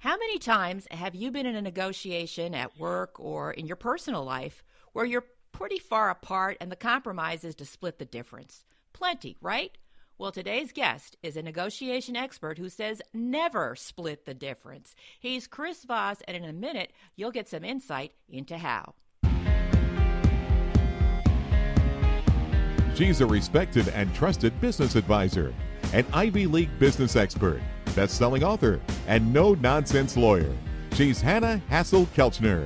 How many times have you been in a negotiation at work or in your personal life where you're pretty far apart and the compromise is to split the difference? Plenty, right? Well, today's guest is a negotiation expert who says never split the difference. He's Chris Voss, and in a minute, you'll get some insight into how. She's a respected and trusted business advisor, an Ivy League business expert, best selling author, and no nonsense lawyer. She's Hanna Hasl-Kelchner.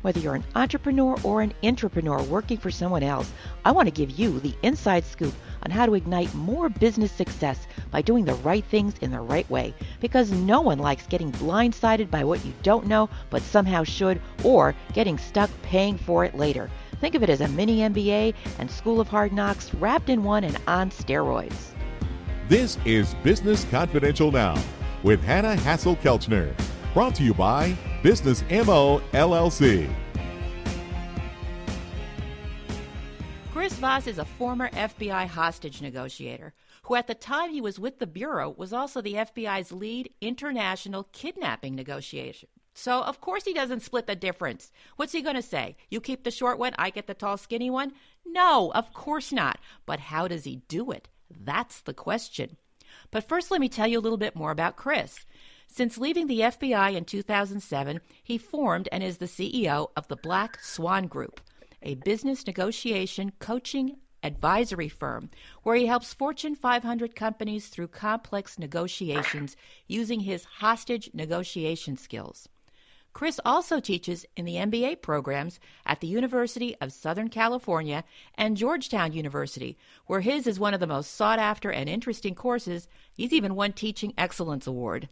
Whether you're an entrepreneur or an entrepreneur working for someone else, I want to give you the inside scoop on how to ignite more business success by doing the right things in the right way. Because no one likes getting blindsided by what you don't know but somehow should, or getting stuck paying for it later. Think of it as a mini MBA and School of Hard Knocks wrapped in one and on steroids. This is Business Confidential Now with Hanna Hasl-Kelchner. Brought to you by Business MO LLC. Chris Voss is a former FBI hostage negotiator who, at the time he was with the Bureau, was also the FBI's lead international kidnapping negotiator. So, of course, he doesn't split the difference. What's he going to say? You keep the short one, I get the tall, skinny one? No, of course not. But how does he do it? That's the question. But first, let me tell you a little bit more about Chris. Since leaving the FBI in 2007, he formed and is the CEO of the Black Swan Group a business negotiation coaching advisory firm where he helps Fortune 500 companies through complex negotiations using his hostage negotiation skills. Chris also teaches in the MBA programs at the University of Southern California and Georgetown University, where his is one of the most sought after and interesting courses. He's even won Teaching Excellence Award.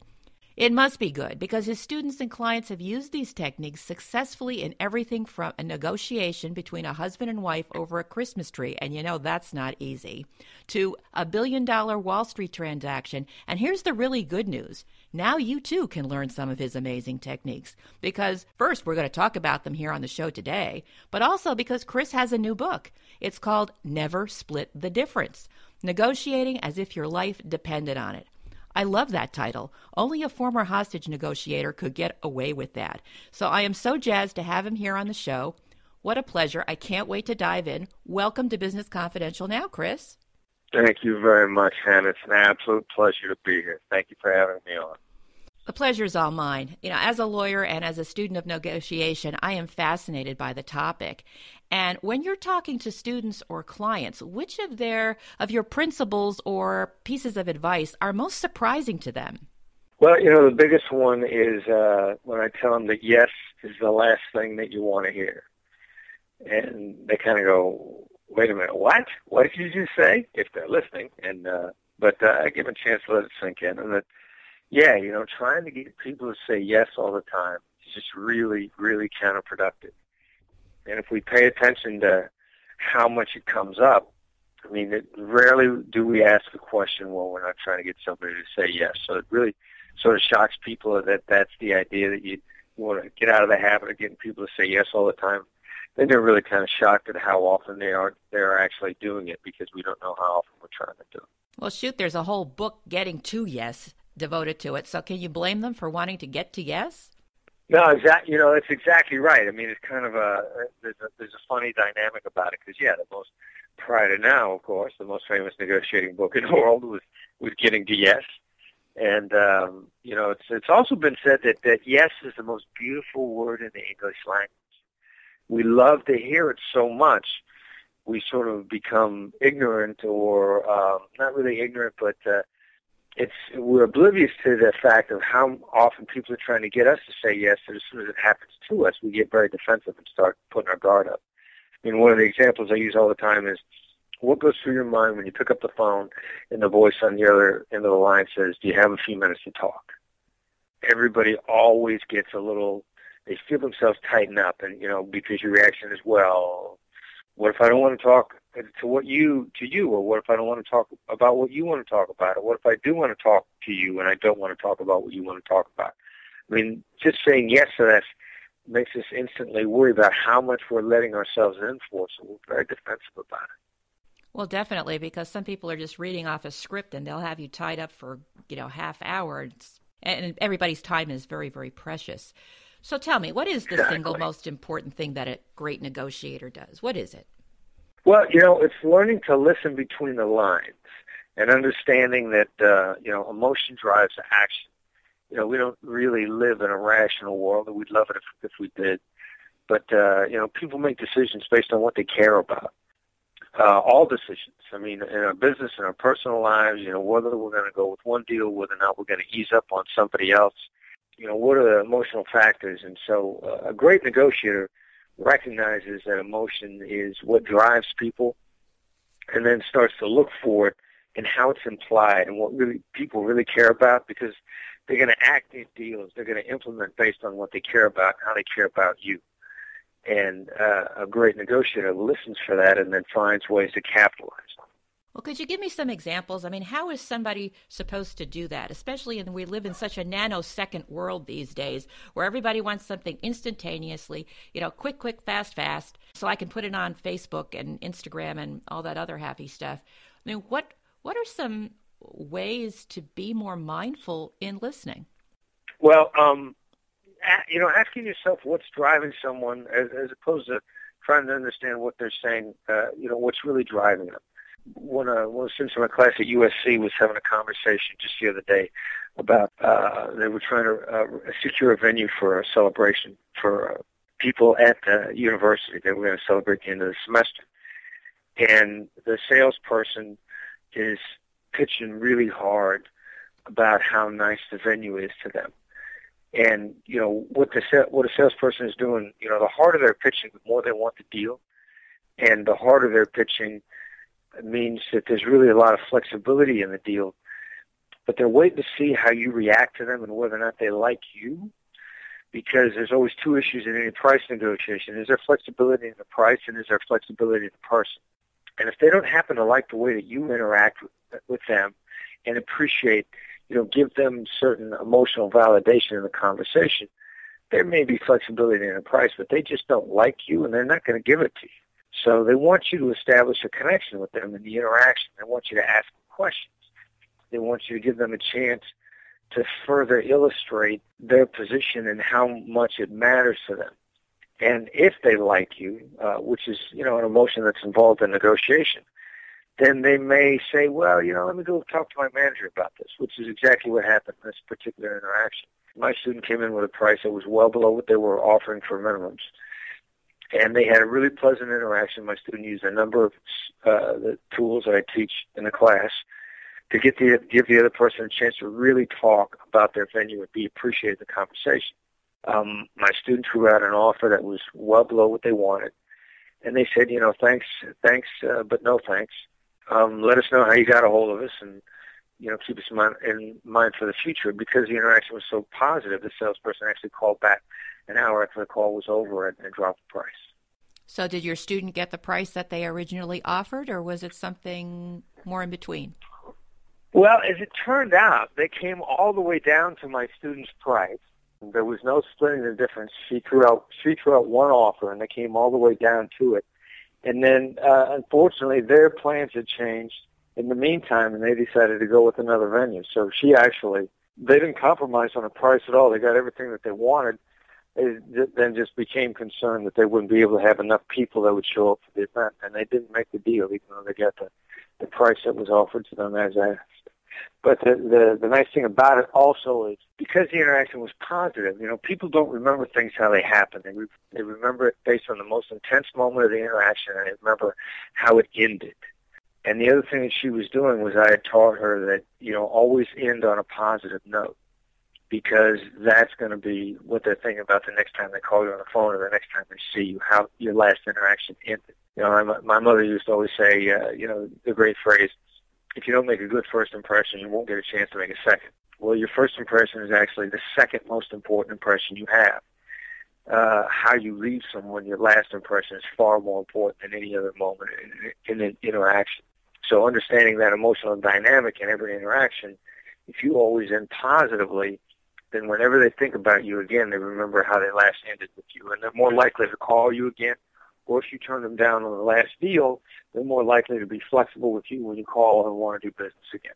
It must be good because his students and clients have used these techniques successfully in everything from a negotiation between a husband and wife over a Christmas tree, and you know that's not easy, to a billion dollar Wall Street transaction. And here's the really good news. Now you too can learn some of his amazing techniques because first we're going to talk about them here on the show today, but also because Chris has a new book. It's called Never Split the Difference Negotiating as if your life depended on it. I love that title. Only a former hostage negotiator could get away with that. So I am so jazzed to have him here on the show. What a pleasure. I can't wait to dive in. Welcome to Business Confidential now, Chris. Thank you very much, Hanna. It's an absolute pleasure to be here. Thank you for having me on. The pleasure is all mine. You know, as a lawyer and as a student of negotiation, I am fascinated by the topic. And when you're talking to students or clients, which of their of your principles or pieces of advice are most surprising to them? Well, you know, the biggest one is uh, when I tell them that yes is the last thing that you want to hear, and they kind of go, "Wait a minute, what? What did you just say?" If they're listening, and uh, but uh, I give them a chance to let it sink in, and that yeah, you know, trying to get people to say yes all the time is just really, really counterproductive. And if we pay attention to how much it comes up, I mean, it, rarely do we ask the question, well, we're not trying to get somebody to say yes. So it really sort of shocks people that that's the idea that you, you want to get out of the habit of getting people to say yes all the time. Then they're really kind of shocked at how often they are they are actually doing it because we don't know how often we're trying to do it. Well, shoot, there's a whole book getting to yes devoted to it. So can you blame them for wanting to get to yes? No, exactly. You know, it's exactly right. I mean, it's kind of a there's a there's a funny dynamic about it because yeah, the most prior to now, of course, the most famous negotiating book in the world was was Getting to Yes, and um, you know, it's it's also been said that that yes is the most beautiful word in the English language. We love to hear it so much, we sort of become ignorant or um, not really ignorant, but uh, we're oblivious to the fact of how often people are trying to get us to say yes, and as soon as it happens to us, we get very defensive and start putting our guard up. I mean, one of the examples I use all the time is what goes through your mind when you pick up the phone and the voice on the other end of the line says, "Do you have a few minutes to talk?" Everybody always gets a little. They feel themselves tighten up, and you know, because your reaction is, "Well, what if I don't want to talk to what you to you, or what if I don't want to talk about what you want to talk about, or what if I do want to talk to you and I don't want to talk about what you want to talk about? I mean, just saying yes to that makes us instantly worry about how much we're letting ourselves in for, so we're very defensive about it. Well, definitely, because some people are just reading off a script and they'll have you tied up for you know half hour. and everybody's time is very, very precious. So tell me, what is the exactly. single most important thing that a great negotiator does? What is it? Well, you know, it's learning to listen between the lines and understanding that uh, you know emotion drives action. You know, we don't really live in a rational world, and we'd love it if, if we did. But uh, you know, people make decisions based on what they care about. Uh, all decisions. I mean, in our business, in our personal lives, you know, whether we're going to go with one deal, whether or not we're going to ease up on somebody else. You know, what are the emotional factors? And so, uh, a great negotiator recognizes that emotion is what drives people, and then starts to look for it and how it's implied and what really people really care about because they're going to act these deals. They're going to implement based on what they care about how they care about you. And uh, a great negotiator listens for that and then finds ways to capitalize on well, could you give me some examples? I mean, how is somebody supposed to do that? Especially in we live in such a nanosecond world these days where everybody wants something instantaneously, you know, quick, quick, fast, fast, so I can put it on Facebook and Instagram and all that other happy stuff. I mean, what what are some ways to be more mindful in listening? Well, um, you know, asking yourself what's driving someone as, as opposed to trying to understand what they're saying, uh, you know, what's really driving them. One, uh, one of the students in my class at USC was having a conversation just the other day about uh, they were trying to uh, secure a venue for a celebration for uh, people at the university. They were going to celebrate the end of the semester. And the salesperson is pitching really hard about how nice the venue is to them. And you know what the what a salesperson is doing. You know, the harder they're pitching, the more they want the deal, and the harder they're pitching means that there's really a lot of flexibility in the deal. But they're waiting to see how you react to them and whether or not they like you, because there's always two issues in any price negotiation: is there flexibility in the price, and is there flexibility in the person? And if they don't happen to like the way that you interact with, with them and appreciate, you know, give them certain emotional validation in the conversation, there may be flexibility in the price, but they just don't like you and they're not going to give it to you. So they want you to establish a connection with them in the interaction. They want you to ask questions. They want you to give them a chance to further illustrate their position and how much it matters to them. And if they like you, uh, which is, you know, an emotion that's involved in negotiation, then they may say, well, you know, let me go talk to my manager about this, which is exactly what happened in this particular interaction. My student came in with a price that was well below what they were offering for minimums. And they had a really pleasant interaction. My student used a number of uh, the tools that I teach in the class to get the give the other person a chance to really talk about their venue and be appreciated the conversation. Um, my student threw out an offer that was well below what they wanted, and they said, you know, thanks, thanks, uh, but no thanks. Um, let us know how you got a hold of us, and you know, keep us in mind, in mind for the future. Because the interaction was so positive, the salesperson actually called back an hour after the call was over and, and dropped the price. So, did your student get the price that they originally offered, or was it something more in between? Well, as it turned out, they came all the way down to my student's price, there was no splitting the difference. She threw out she threw out one offer, and they came all the way down to it. And then, uh, unfortunately, their plans had changed in the meantime, and they decided to go with another venue. So she actually they didn't compromise on the price at all. They got everything that they wanted. They then just became concerned that they wouldn't be able to have enough people that would show up for the event, and they didn't make the deal, even though they got the the price that was offered to them as asked. But the, the the nice thing about it also is because the interaction was positive. You know, people don't remember things how they happen. They re- they remember it based on the most intense moment of the interaction, and they remember how it ended. And the other thing that she was doing was I had taught her that you know always end on a positive note because that's going to be what they're thinking about the next time they call you on the phone or the next time they see you, how your last interaction ended. You know, my, my mother used to always say, uh, you know, the great phrase, if you don't make a good first impression, you won't get a chance to make a second. Well, your first impression is actually the second most important impression you have. Uh, how you leave someone, your last impression is far more important than any other moment in, in an interaction. So understanding that emotional dynamic in every interaction, if you always end positively, then whenever they think about you again, they remember how they last ended with you, and they're more likely to call you again or if you turn them down on the last deal, they're more likely to be flexible with you when you call and want to do business again.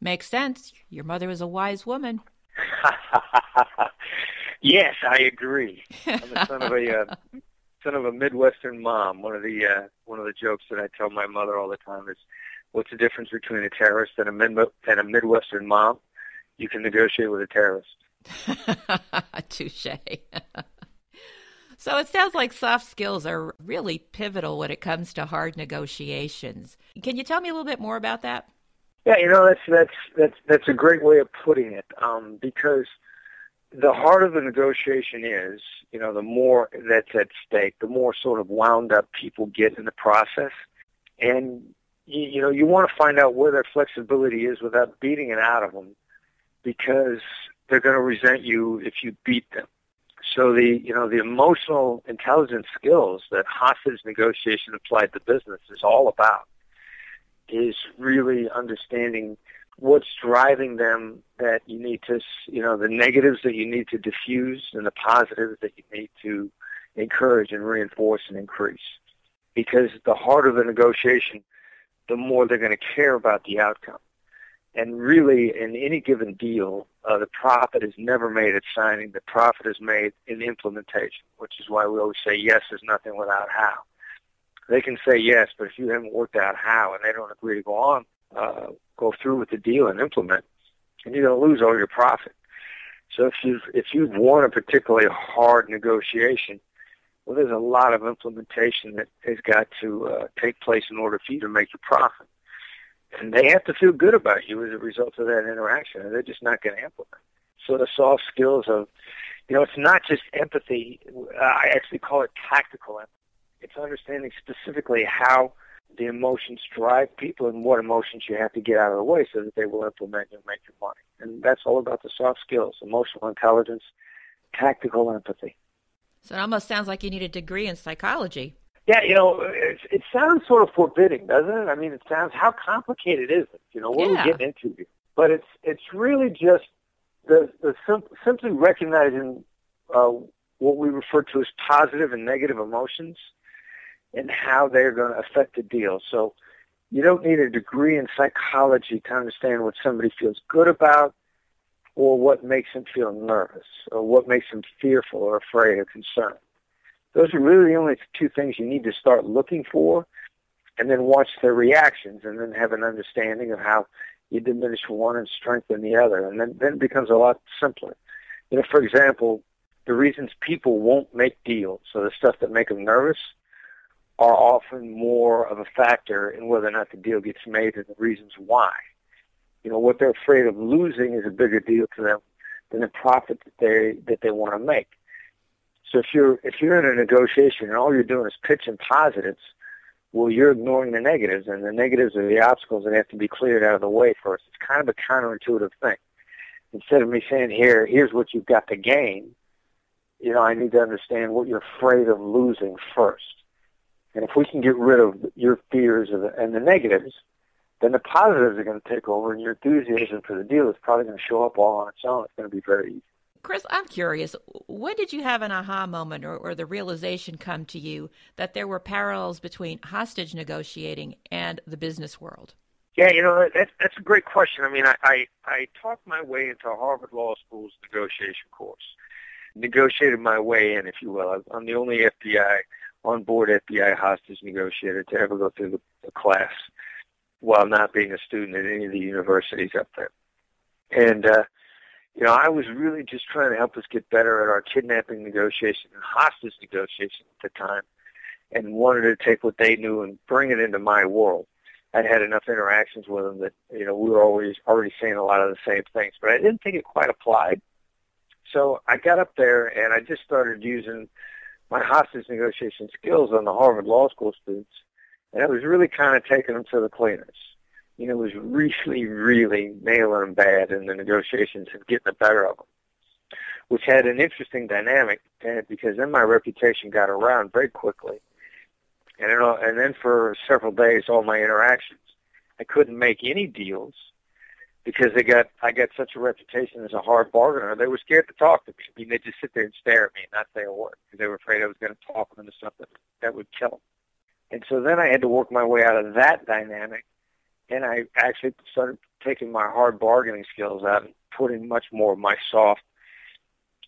Makes sense. Your mother was a wise woman. yes, I agree. I'm the son of a uh, son of a Midwestern mom. One of the uh, one of the jokes that I tell my mother all the time is, "What's the difference between a terrorist and a mid- and a Midwestern mom? You can negotiate with a terrorist." Touche. so it sounds like soft skills are really pivotal when it comes to hard negotiations. Can you tell me a little bit more about that? Yeah, you know that's that's that's that's a great way of putting it. Um, because the harder the negotiation is, you know, the more that's at stake, the more sort of wound up people get in the process, and you, you know you want to find out where their flexibility is without beating it out of them, because they're going to resent you if you beat them. So the you know the emotional intelligence skills that hostage negotiation applied to business is all about is really understanding what's driving them that you need to, you know, the negatives that you need to diffuse and the positives that you need to encourage and reinforce and increase. Because the harder the negotiation, the more they're going to care about the outcome. And really, in any given deal, uh, the profit is never made at signing. The profit is made in implementation, which is why we always say yes is nothing without how they can say yes, but if you haven't worked out how and they don't agree to go on, uh, go through with the deal and implement, and you're going to lose all your profit. So if you've if you've won a particularly hard negotiation, well, there's a lot of implementation that has got to uh, take place in order for you to make your profit. And they have to feel good about you as a result of that interaction, and they're just not going to implement. So the soft skills of, you know, it's not just empathy. I actually call it tactical empathy. It's understanding specifically how the emotions drive people and what emotions you have to get out of the way so that they will implement and make your money. And that's all about the soft skills, emotional intelligence, tactical empathy. So it almost sounds like you need a degree in psychology. Yeah, you know, it, it sounds sort of forbidding, doesn't it? I mean, it sounds how complicated is it? You know, what yeah. are we getting into here? But it's it's really just the the sim- simply recognizing uh, what we refer to as positive and negative emotions and how they're going to affect the deal. So you don't need a degree in psychology to understand what somebody feels good about or what makes them feel nervous or what makes them fearful or afraid or concerned. Those are really the only two things you need to start looking for and then watch their reactions and then have an understanding of how you diminish one and strengthen the other. And then, then it becomes a lot simpler. You know, for example, the reasons people won't make deals, so the stuff that make them nervous, are often more of a factor in whether or not the deal gets made and the reasons why. You know, what they're afraid of losing is a bigger deal to them than the profit that they that they want to make. So if you're if you're in a negotiation and all you're doing is pitching positives, well, you're ignoring the negatives, and the negatives are the obstacles that have to be cleared out of the way first. It's kind of a counterintuitive thing. Instead of me saying, "Here, here's what you've got to gain," you know, I need to understand what you're afraid of losing first. And if we can get rid of your fears and the negatives, then the positives are going to take over, and your enthusiasm for the deal is probably going to show up all on its own. It's going to be very easy. Chris, I'm curious. When did you have an aha moment or, or, the realization come to you that there were parallels between hostage negotiating and the business world? Yeah, you know that's that's a great question. I mean, I I, I talked my way into Harvard Law School's negotiation course, negotiated my way in, if you will. I'm the only FBI on board FBI hostage negotiator to ever go through the, the class while not being a student at any of the universities up there. And, uh, you know, I was really just trying to help us get better at our kidnapping negotiation and hostage negotiation at the time and wanted to take what they knew and bring it into my world. I'd had enough interactions with them that, you know, we were always already saying a lot of the same things, but I didn't think it quite applied. So I got up there and I just started using my hostage negotiation skills on the Harvard Law School students, and I was really kind of taking them to the cleaners. You know, was really, really nailing them bad in the negotiations and getting the better of them, which had an interesting dynamic eh, because then my reputation got around very quickly. And, then, and then for several days, all my interactions, I couldn't make any deals because they got I got such a reputation as a hard bargainer. They were scared to talk to me. I mean, they just sit there and stare at me and not say a word because they were afraid I was going to talk them into something that would kill them. And so then I had to work my way out of that dynamic, and I actually started taking my hard bargaining skills out and putting much more of my soft,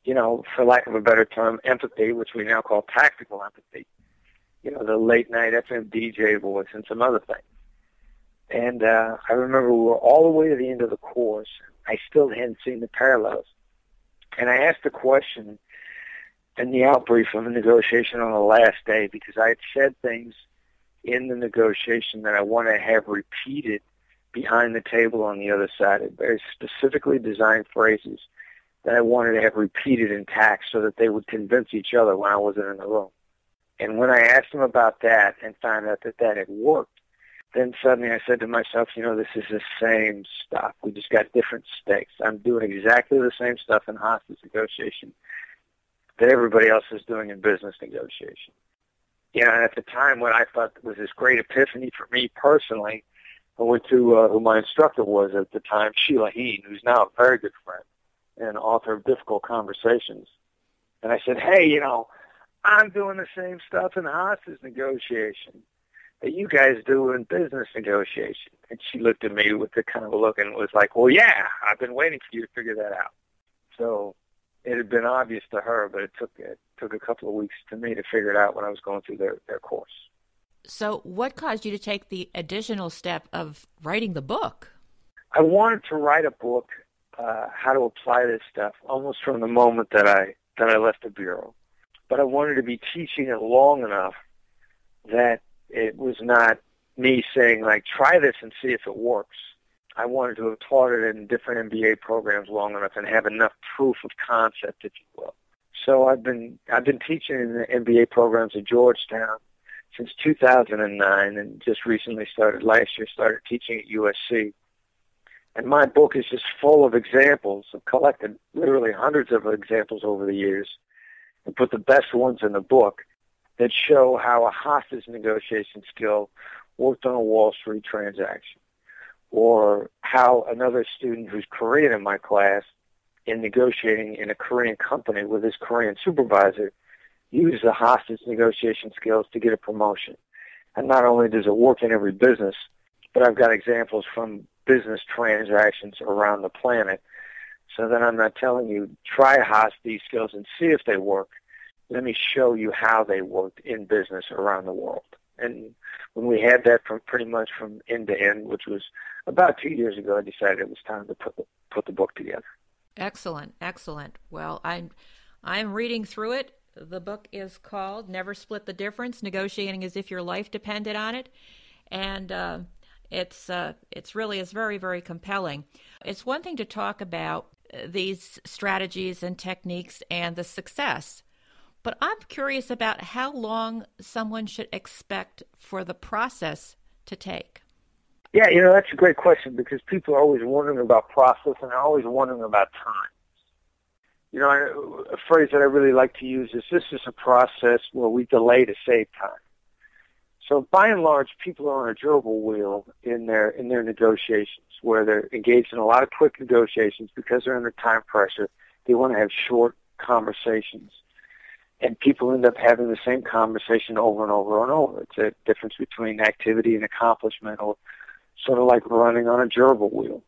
you know, for lack of a better term, empathy, which we now call tactical empathy. You know, the late night FM DJ voice and some other things. And uh, I remember we were all the way to the end of the course. I still hadn't seen the parallels. And I asked a question in the outbrief of the negotiation on the last day because I had said things in the negotiation that I want to have repeated behind the table on the other side. Very specifically designed phrases that I wanted to have repeated intact so that they would convince each other when I wasn't in the room. And when I asked them about that and found out that that had worked, then suddenly I said to myself, you know, this is the same stuff. We just got different stakes. I'm doing exactly the same stuff in hostage negotiation that everybody else is doing in business negotiation. You know, and at the time when I thought was this great epiphany for me personally, I went to uh, who my instructor was at the time, Sheila Heen, who's now a very good friend and author of Difficult Conversations. And I said, hey, you know, I'm doing the same stuff in hostage negotiation that you guys do in business negotiation. And she looked at me with the kind of a look and was like, well, yeah, I've been waiting for you to figure that out. So it had been obvious to her, but it took it took a couple of weeks to me to figure it out when I was going through their, their course. So, what caused you to take the additional step of writing the book? I wanted to write a book, uh, how to apply this stuff, almost from the moment that I that I left the bureau. But I wanted to be teaching it long enough that it was not me saying like, try this and see if it works. I wanted to have taught it in different MBA programs long enough and have enough proof of concept, if you will. So I've been I've been teaching in the MBA programs at Georgetown since 2009, and just recently started last year started teaching at USC. And my book is just full of examples. I've collected literally hundreds of examples over the years, and put the best ones in the book that show how a hostage negotiation skill worked on a Wall Street transaction, or how another student who's Korean in my class, in negotiating in a Korean company with his Korean supervisor, used the hostage negotiation skills to get a promotion. And not only does it work in every business, but I've got examples from business transactions around the planet. So then I'm not telling you, try hostage skills and see if they work let me show you how they worked in business around the world. And when we had that from pretty much from end to end, which was about two years ago, I decided it was time to put the, put the book together. Excellent, excellent. Well, I'm I'm reading through it. The book is called "Never Split the Difference: Negotiating as if your life depended on it," and uh, it's uh, it's really is very very compelling. It's one thing to talk about these strategies and techniques and the success but I'm curious about how long someone should expect for the process to take. Yeah, you know, that's a great question because people are always wondering about process and they're always wondering about time. You know, a phrase that I really like to use is this is a process where we delay to save time. So by and large, people are on a gerbil wheel in their in their negotiations, where they're engaged in a lot of quick negotiations because they're under time pressure. They want to have short conversations and people end up having the same conversation over and over and over. It's a difference between activity and accomplishment, or sort of like running on a gerbil wheel.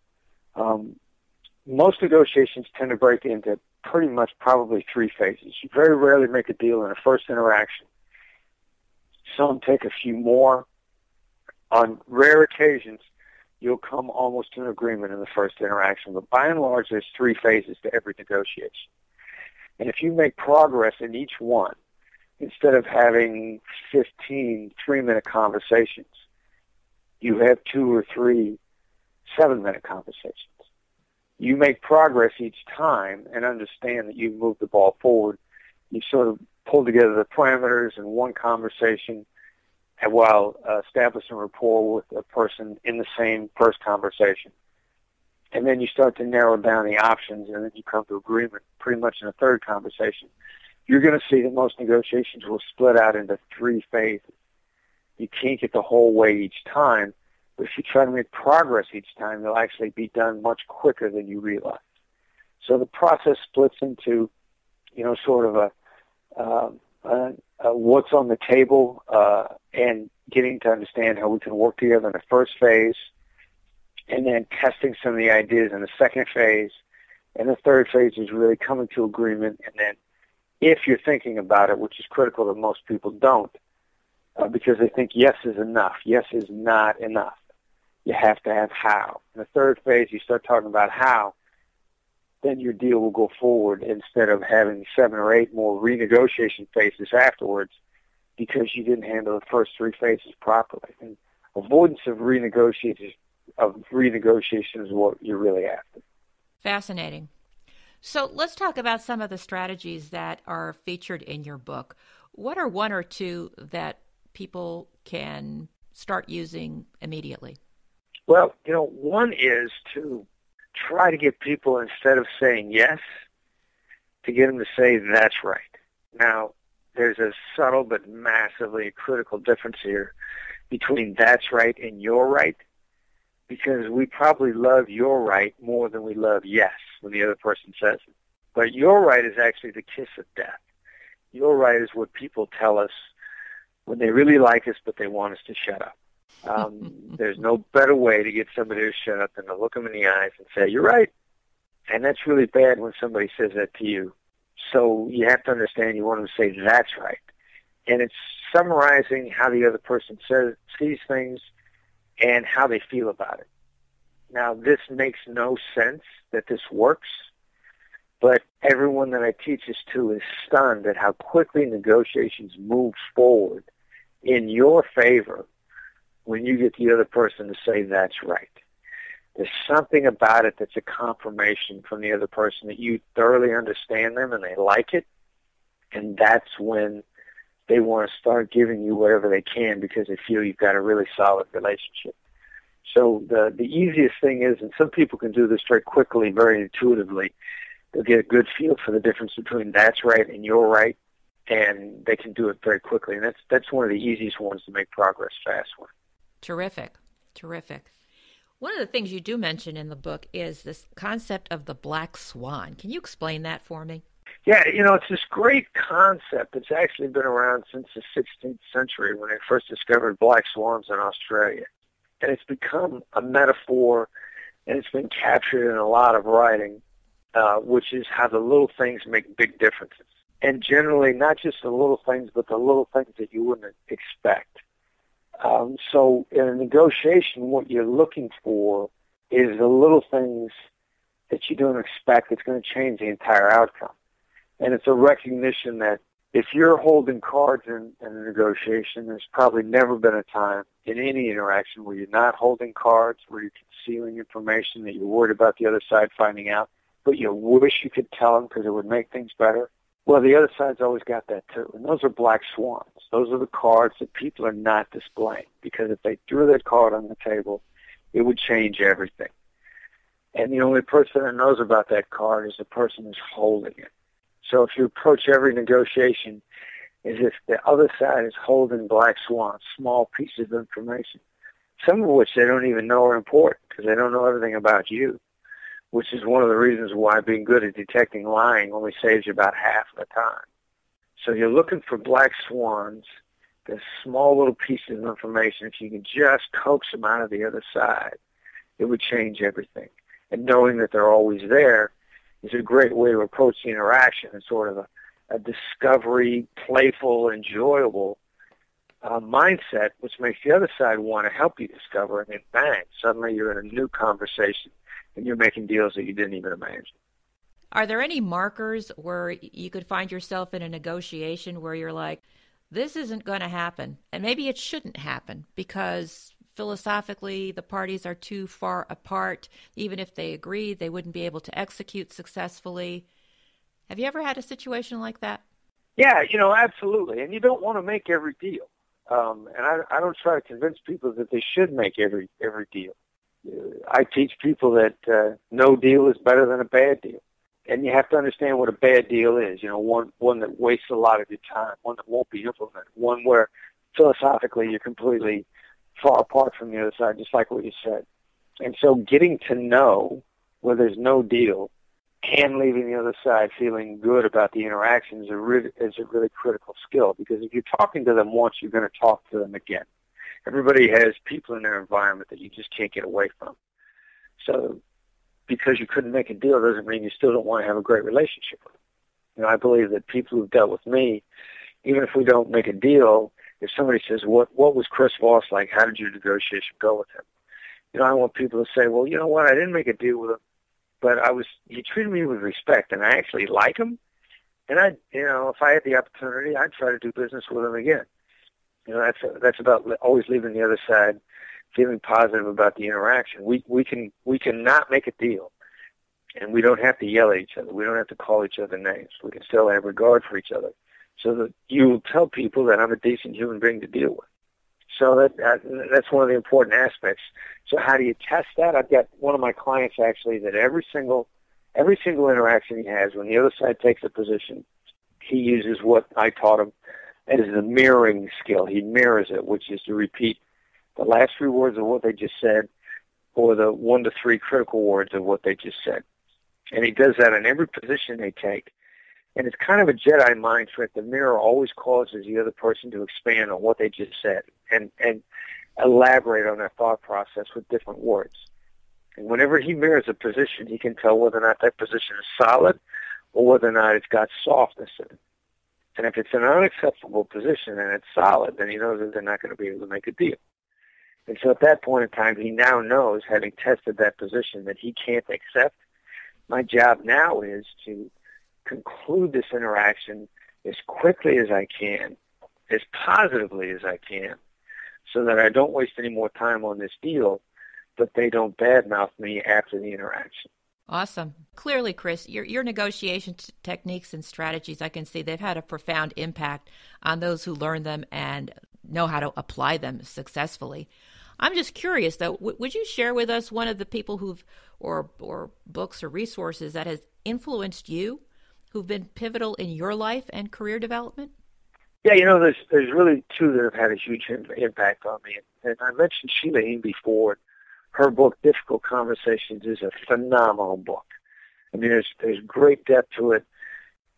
Um, most negotiations tend to break into pretty much probably three phases. You very rarely make a deal in a first interaction. Some take a few more. On rare occasions, you'll come almost to an agreement in the first interaction. But by and large, there's three phases to every negotiation. And if you make progress in each one, instead of having 15 three-minute conversations, you have two or three seven-minute conversations. You make progress each time and understand that you've moved the ball forward. You sort of pull together the parameters in one conversation and while uh, establishing rapport with a person in the same first conversation and then you start to narrow down the options, and then you come to agreement pretty much in a third conversation. You're going to see that most negotiations will split out into three phases. You can't get the whole way each time, but if you try to make progress each time, they'll actually be done much quicker than you realize. So the process splits into, you know, sort of a, uh, a, a what's on the table uh, and getting to understand how we can work together in the first phase – and then testing some of the ideas in the second phase, And the third phase is really coming to agreement. And then if you're thinking about it, which is critical that most people don't, uh, because they think yes is enough. Yes is not enough. You have to have how. In the third phase, you start talking about how, then your deal will go forward instead of having seven or eight more renegotiation phases afterwards because you didn't handle the first three phases properly. And avoidance of renegotiation of renegotiation is what you're really after. Fascinating. So let's talk about some of the strategies that are featured in your book. What are one or two that people can start using immediately? Well, you know, one is to try to get people, instead of saying yes, to get them to say that's right. Now, there's a subtle but massively critical difference here between that's right and you're right because we probably love you're right more than we love yes when the other person says it. But you're right is actually the kiss of death. You're right is what people tell us when they really like us but they want us to shut up. Um, there's no better way to get somebody to shut up than to look them in the eyes and say, you're right. And that's really bad when somebody says that to you. So you have to understand you want them to say, that's right. And it's summarizing how the other person says, sees things and how they feel about it. Now, this makes no sense that this works, but everyone that I teach this to is stunned at how quickly negotiations move forward in your favor when you get the other person to say that's right. There's something about it that's a confirmation from the other person that you thoroughly understand them and they like it. And that's when they want to start giving you whatever they can because they feel you've got a really solid relationship. So the the easiest thing is, and some people can do this very quickly, very intuitively. They'll get a good feel for the difference between that's right and you're right, and they can do it very quickly. And that's that's one of the easiest ones to make progress fast with. Terrific, terrific. One of the things you do mention in the book is this concept of the black swan. Can you explain that for me? Yeah, you know, it's this great concept that's actually been around since the 16th century when they first discovered black swans in Australia. And it's become a metaphor and it's been captured in a lot of writing, uh, which is how the little things make big differences. And generally, not just the little things, but the little things that you wouldn't expect. Um, so in a negotiation, what you're looking for is the little things that you don't expect that's going to change the entire outcome. And it's a recognition that if you're holding cards in, in a negotiation, there's probably never been a time in any interaction where you're not holding cards, where you're concealing information that you're worried about the other side finding out, but you wish you could tell them because it would make things better. Well, the other side's always got that too, and those are black swans. Those are the cards that people are not displaying because if they threw that card on the table, it would change everything. And the only person that knows about that card is the person who's holding it. So if you approach every negotiation as if the other side is holding black swans, small pieces of information, some of which they don't even know are important because they don't know everything about you which is one of the reasons why being good at detecting lying only saves you about half the time. So you're looking for black swans, the small little pieces of information. If you can just coax them out of the other side, it would change everything. And knowing that they're always there is a great way to approach the interaction and sort of a, a discovery, playful, enjoyable uh, mindset, which makes the other side want to help you discover. And then bang, suddenly you're in a new conversation and you're making deals that you didn't even imagine. Are there any markers where you could find yourself in a negotiation where you're like, this isn't going to happen, and maybe it shouldn't happen because philosophically the parties are too far apart. Even if they agreed, they wouldn't be able to execute successfully. Have you ever had a situation like that? Yeah, you know, absolutely. And you don't want to make every deal. Um, and I, I don't try to convince people that they should make every every deal. I teach people that uh, no deal is better than a bad deal. And you have to understand what a bad deal is. You know, one one that wastes a lot of your time, one that won't be implemented, one where philosophically you're completely far apart from the other side, just like what you said. And so, getting to know where there's no deal and leaving the other side feeling good about the interaction is a really, is a really critical skill because if you're talking to them once, you're going to talk to them again everybody has people in their environment that you just can't get away from. So because you couldn't make a deal doesn't mean you still don't want to have a great relationship with them. You know, I believe that people who've dealt with me, even if we don't make a deal, if somebody says, "What what was Chris Voss like? How did your negotiation go with him?" You know, I want people to say, "Well, you know what? I didn't make a deal with him, but I was he treated me with respect, and I actually like him, and I, you know, if I had the opportunity, I'd try to do business with him again." You know, that's that's about always leaving the other side feeling positive about the interaction. We we can we cannot make a deal, and we don't have to yell at each other. We don't have to call each other names. We can still have regard for each other, so that you will tell people that I'm a decent human being to deal with. So that, that that's one of the important aspects. So how do you test that? I've got one of my clients actually that every single every single interaction he has, when the other side takes a position, he uses what I taught him. as the mirroring skill. He mirrors it, which is to repeat the last three words of what they just said or the one to three critical words of what they just said. And he does that in every position they take. And it's kind of a Jedi mind trick. The mirror always causes the other person to expand on what they just said and, and elaborate on their thought process with different words. And whenever he mirrors a position, he can tell whether or not that position is solid or whether or not it's got softness in it. And if it's an unacceptable position and it's solid, then he knows that they're not going to be able to make a deal. And so at that point in time, he now knows, having tested that position, that he can't accept. My job now is to conclude this interaction as quickly as I can, as positively as I can, so that I don't waste any more time on this deal, but they don't badmouth me after the interaction. Awesome. Clearly, Chris, your your negotiation t- techniques and strategies, I can see they've had a profound impact on those who learn them and know how to apply them successfully. I'm just curious, though. W- would you share with us one of the people who've, or or books or resources that has influenced you, who've been pivotal in your life and career development? Yeah, you know, there's there's really two that have had a huge impact on me, and I mentioned Sheila Heen before. Her book, Difficult Conversations, is a phenomenal book. I mean, there's there's great depth to it.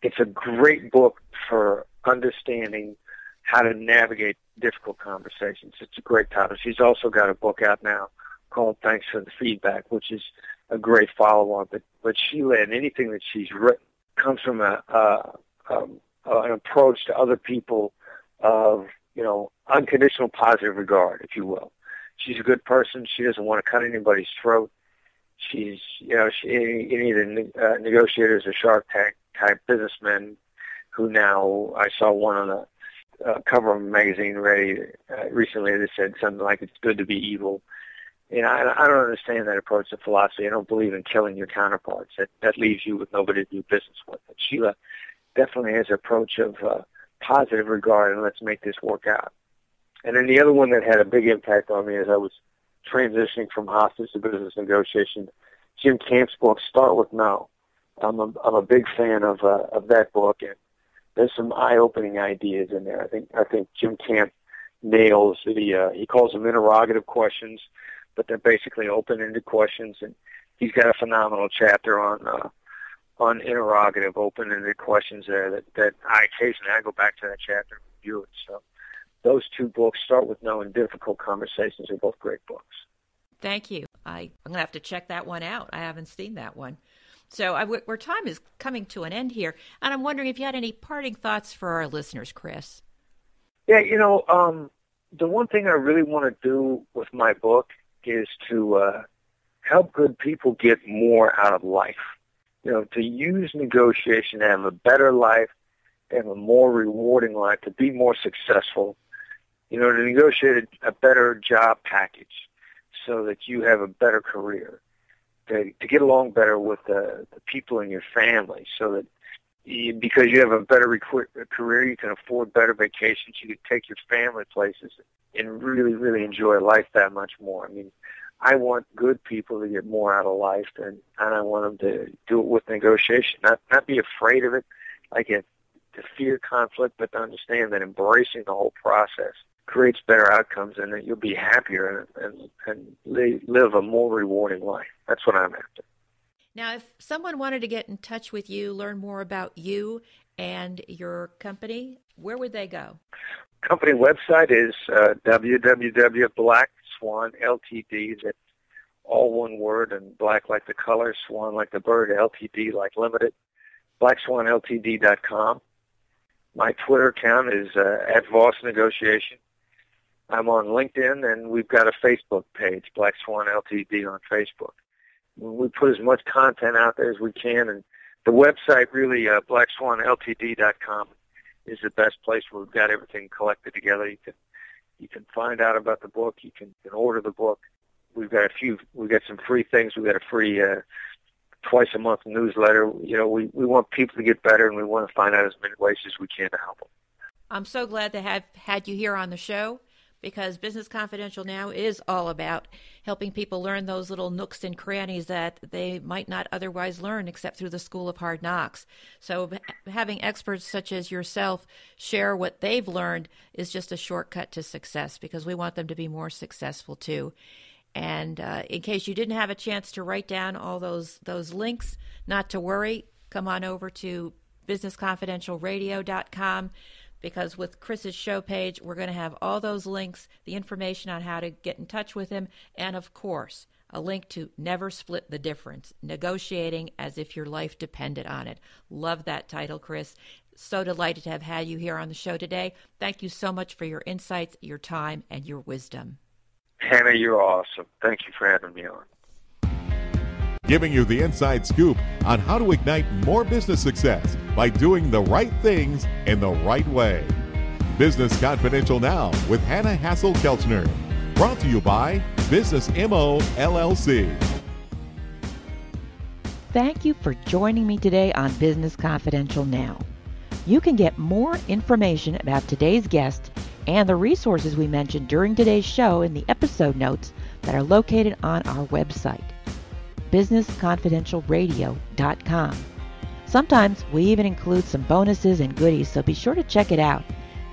It's a great book for understanding how to navigate difficult conversations. It's a great title. She's also got a book out now called Thanks for the Feedback, which is a great follow-on. But but Sheila and anything that she's written comes from a, a um, an approach to other people of you know unconditional positive regard, if you will. She's a good person. She doesn't want to cut anybody's throat. She's you know she, any of the uh, negotiators or Shark Tank type businessmen who now I saw one on a uh, cover of a magazine ready uh, recently that said something like "It's good to be evil." You know, I, I don't understand that approach to philosophy. I don't believe in killing your counterparts. That that leaves you with nobody to do business with. But Sheila definitely has an approach of uh, positive regard and let's make this work out. And then the other one that had a big impact on me as I was transitioning from hostage to business negotiation, Jim Camp's book, Start with No. I'm a, I'm a big fan of uh, of that book, and there's some eye-opening ideas in there. I think I think Jim Camp nails the uh, he calls them interrogative questions, but they're basically open-ended questions, and he's got a phenomenal chapter on uh, on interrogative open-ended questions there that that I occasionally I go back to that chapter and review it. So those two books, Start with No and Difficult Conversations, are both great books. Thank you. I, I'm going to have to check that one out. I haven't seen that one. So I, our time is coming to an end here, and I'm wondering if you had any parting thoughts for our listeners, Chris. Yeah, you know, um, the one thing I really want to do with my book is to uh, help good people get more out of life. You know, to use negotiation to have a better life, to have a more rewarding life, to be more successful. You know, to negotiate a a better job package so that you have a better career to, to get along better with the, the people in your family so that because you have a better career, you can afford better vacations, you can take your family places and really, really enjoy life that much more. I mean, I want good people to get more out of life and, and I want them to do it with negotiation, not, not be afraid of it, like it, to fear conflict, but to understand that embracing the whole process creates better outcomes and that you'll be happier and, and, and live a more rewarding life. That's what I'm after. Now, if someone wanted to get in touch with you, learn more about you and your company, where would they go? Company website is uh, www.blackswanltd. That's all one word, and black like the color, swan like the bird, LTD like limited, blackswanltd.com. My Twitter account is uh, at Voss Negotiation. I'm on LinkedIn, and we've got a Facebook page, Black Swan Ltd. on Facebook. We put as much content out there as we can, and the website really, uh, blackswanltd.com, is the best place where we've got everything collected together. You can you can find out about the book. You can, can order the book. We've got a few. We've got some free things. We've got a free uh, twice a month newsletter. You know, we we want people to get better, and we want to find out as many ways as we can to help them. I'm so glad to have had you here on the show because Business Confidential now is all about helping people learn those little nooks and crannies that they might not otherwise learn except through the School of Hard Knocks. So, having experts such as yourself share what they've learned is just a shortcut to success because we want them to be more successful too. And uh, in case you didn't have a chance to write down all those those links, not to worry. Come on over to businessconfidentialradio.com because with Chris's show page, we're going to have all those links, the information on how to get in touch with him, and of course, a link to Never Split the Difference Negotiating as if your life depended on it. Love that title, Chris. So delighted to have had you here on the show today. Thank you so much for your insights, your time, and your wisdom. Hanna, you're awesome. Thank you for having me on giving you the inside scoop on how to ignite more business success by doing the right things in the right way. Business Confidential Now with Hanna Hasl-Kelchner. Brought to you by Business MO LLC. Thank you for joining me today on Business Confidential Now. You can get more information about today's guest and the resources we mentioned during today's show in the episode notes that are located on our website businessconfidentialradio.com. Sometimes we even include some bonuses and goodies, so be sure to check it out.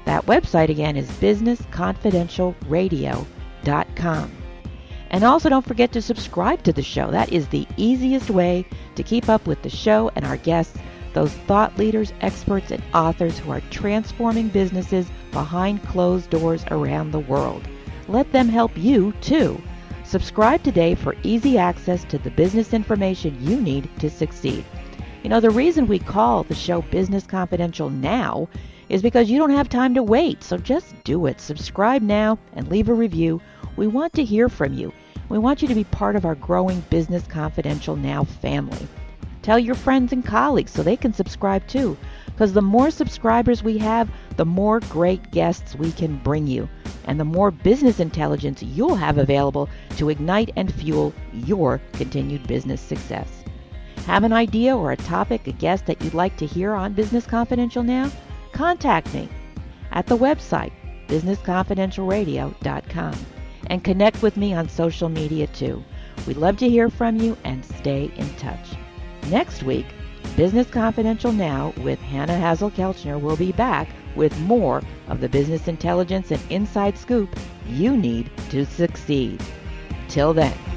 That website again is businessconfidentialradio.com. And also don't forget to subscribe to the show. That is the easiest way to keep up with the show and our guests, those thought leaders, experts, and authors who are transforming businesses behind closed doors around the world. Let them help you too. Subscribe today for easy access to the business information you need to succeed. You know, the reason we call the show Business Confidential now is because you don't have time to wait. So just do it. Subscribe now and leave a review. We want to hear from you. We want you to be part of our growing Business Confidential Now family. Tell your friends and colleagues so they can subscribe too. Because the more subscribers we have, the more great guests we can bring you and the more business intelligence you'll have available to ignite and fuel your continued business success. Have an idea or a topic, a guest that you'd like to hear on Business Confidential now? Contact me at the website businessconfidentialradio.com and connect with me on social media too. We'd love to hear from you and stay in touch. Next week, Business Confidential Now with Hanna Hasl-Kelchner will be back with more of the business intelligence and inside scoop you need to succeed. Till then.